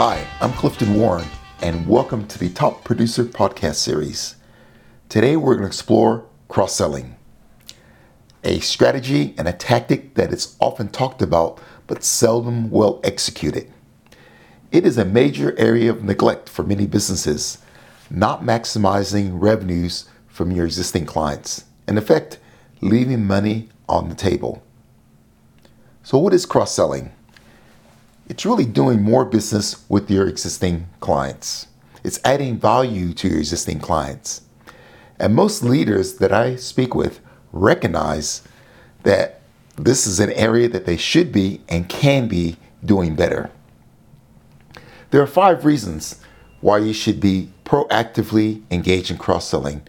Hi, I'm Clifton Warren, and welcome to the Top Producer Podcast Series. Today we're going to explore cross selling, a strategy and a tactic that is often talked about but seldom well executed. It is a major area of neglect for many businesses, not maximizing revenues from your existing clients. In effect, leaving money on the table. So, what is cross selling? It's really doing more business with your existing clients. It's adding value to your existing clients. And most leaders that I speak with recognize that this is an area that they should be and can be doing better. There are five reasons why you should be proactively engaged in cross selling.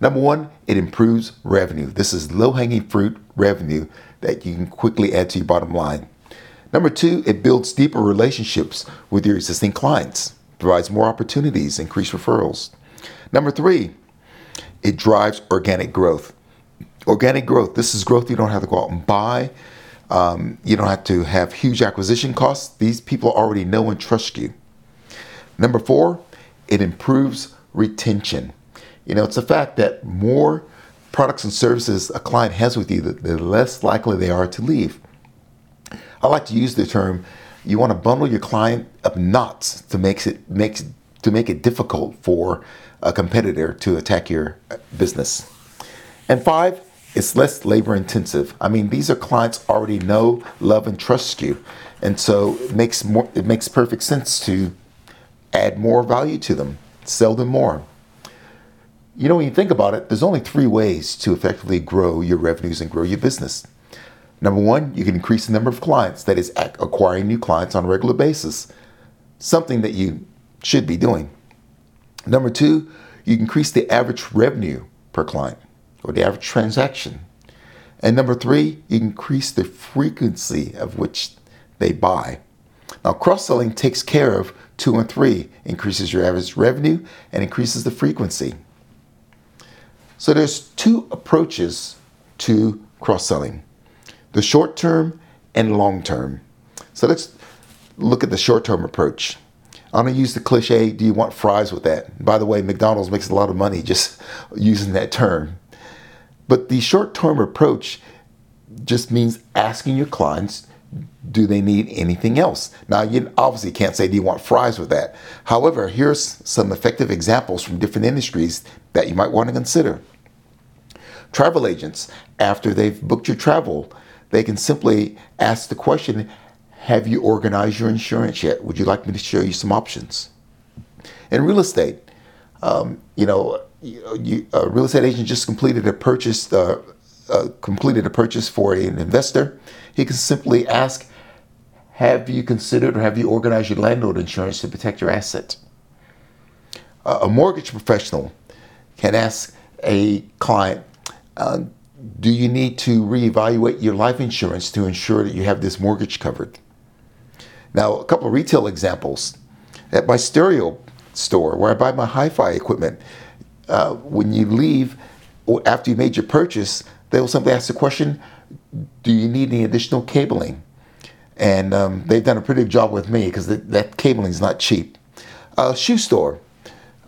Number one, it improves revenue. This is low hanging fruit revenue that you can quickly add to your bottom line. Number two, it builds deeper relationships with your existing clients, provides more opportunities, increased referrals. Number three, it drives organic growth. Organic growth, this is growth you don't have to go out and buy. Um, you don't have to have huge acquisition costs. These people already know and trust you. Number four, it improves retention. You know, it's a fact that more products and services a client has with you, the less likely they are to leave. I like to use the term you want to bundle your client up knots to make it makes to make it difficult for a competitor to attack your uh, business. And five, it's less labor intensive. I mean, these are clients already know, love, and trust you, and so it makes more it makes perfect sense to add more value to them, sell them more. You know, when you think about it, there's only three ways to effectively grow your revenues and grow your business. Number one, you can increase the number of clients, that is, acquiring new clients on a regular basis, something that you should be doing. Number two, you increase the average revenue per client or the average transaction. And number three, you increase the frequency of which they buy. Now, cross selling takes care of two and three, increases your average revenue and increases the frequency. So, there's two approaches to cross selling the short term and long term. So let's look at the short term approach. I'm to use the cliche, do you want fries with that? By the way, McDonald's makes a lot of money just using that term. But the short term approach just means asking your clients, do they need anything else? Now, you obviously can't say, do you want fries with that? However, here's some effective examples from different industries that you might want to consider. Travel agents, after they've booked your travel, they can simply ask the question Have you organized your insurance yet? Would you like me to show you some options? In real estate, um, you know, you, a real estate agent just completed a purchase, uh, uh, completed a purchase for an investor. He can simply ask, "Have you considered or have you organized your landlord insurance to protect your asset?" Uh, a mortgage professional can ask a client, uh, do you need to reevaluate your life insurance to ensure that you have this mortgage covered? Now, a couple of retail examples. At my stereo store, where I buy my hi fi equipment, uh, when you leave, after you made your purchase, they'll simply ask the question Do you need any additional cabling? And um, they've done a pretty good job with me because that cabling is not cheap. A shoe store,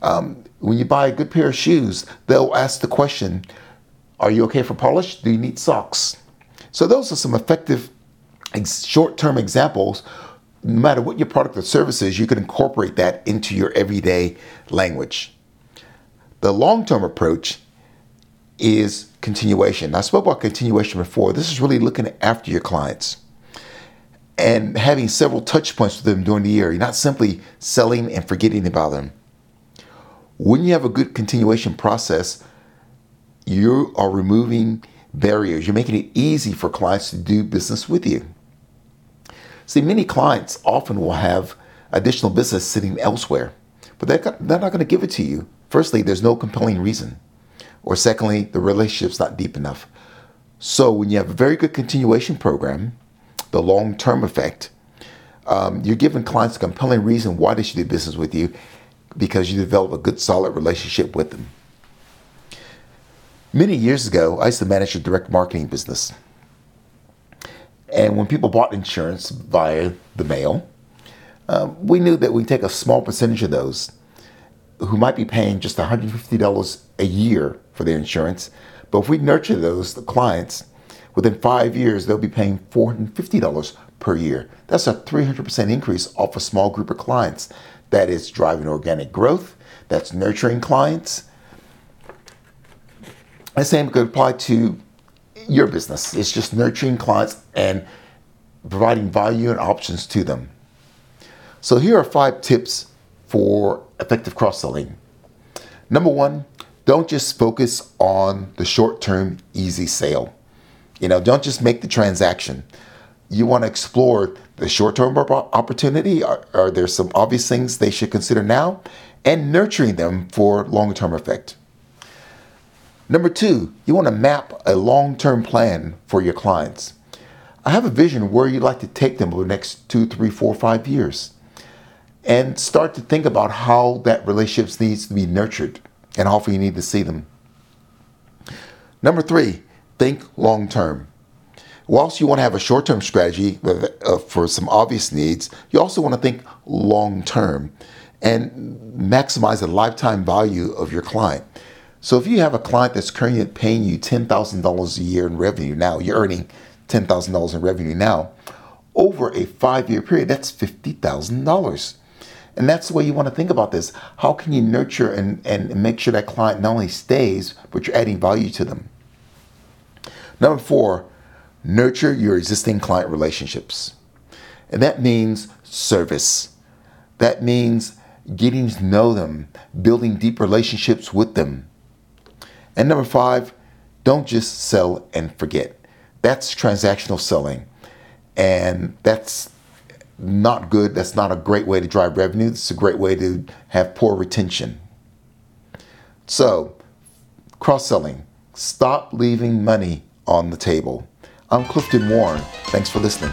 um, when you buy a good pair of shoes, they'll ask the question are you okay for polish? Do you need socks? So those are some effective short-term examples. No matter what your product or service is, you can incorporate that into your everyday language. The long-term approach is continuation. I spoke about continuation before. This is really looking after your clients and having several touch points with them during the year. You're not simply selling and forgetting about them. When you have a good continuation process, you are removing barriers. You're making it easy for clients to do business with you. See, many clients often will have additional business sitting elsewhere, but they're, they're not going to give it to you. Firstly, there's no compelling reason. Or secondly, the relationship's not deep enough. So when you have a very good continuation program, the long-term effect, um, you're giving clients a compelling reason why they should do business with you because you develop a good, solid relationship with them. Many years ago, I used to manage a direct marketing business. And when people bought insurance via the mail, um, we knew that we'd take a small percentage of those who might be paying just $150 a year for their insurance. But if we nurture those the clients, within five years, they'll be paying $450 per year. That's a 300% increase off a small group of clients. That is driving organic growth, that's nurturing clients. The same could apply to your business. It's just nurturing clients and providing value and options to them. So here are five tips for effective cross selling. Number one, don't just focus on the short term easy sale. You know, don't just make the transaction. You want to explore the short term opportunity. Are, are, there some obvious things they should consider now? And nurturing them for long term effect. Number two, you want to map a long term plan for your clients. I have a vision where you'd like to take them over the next two, three, four, five years and start to think about how that relationship needs to be nurtured and how often you need to see them. Number three, think long term. Whilst you want to have a short term strategy uh, for some obvious needs, you also want to think long term and maximize the lifetime value of your client. So if you have a client that's currently paying you $10,000 a year in revenue now, you're earning $10,000 in revenue now, over a five year period, that's $50,000. And that's the way you want to think about this. How can you nurture and, and make sure that client not only stays, but you're adding value to them? Number four, nurture your existing client relationships. And that means service. That means getting to know them, building deep relationships with them. And number five, don't just sell and forget. That's transactional selling. And that's not good. That's not a great way to drive revenue. It's a great way to have poor retention. So, cross selling. Stop leaving money on the table. I'm Clifton Warren. Thanks for listening.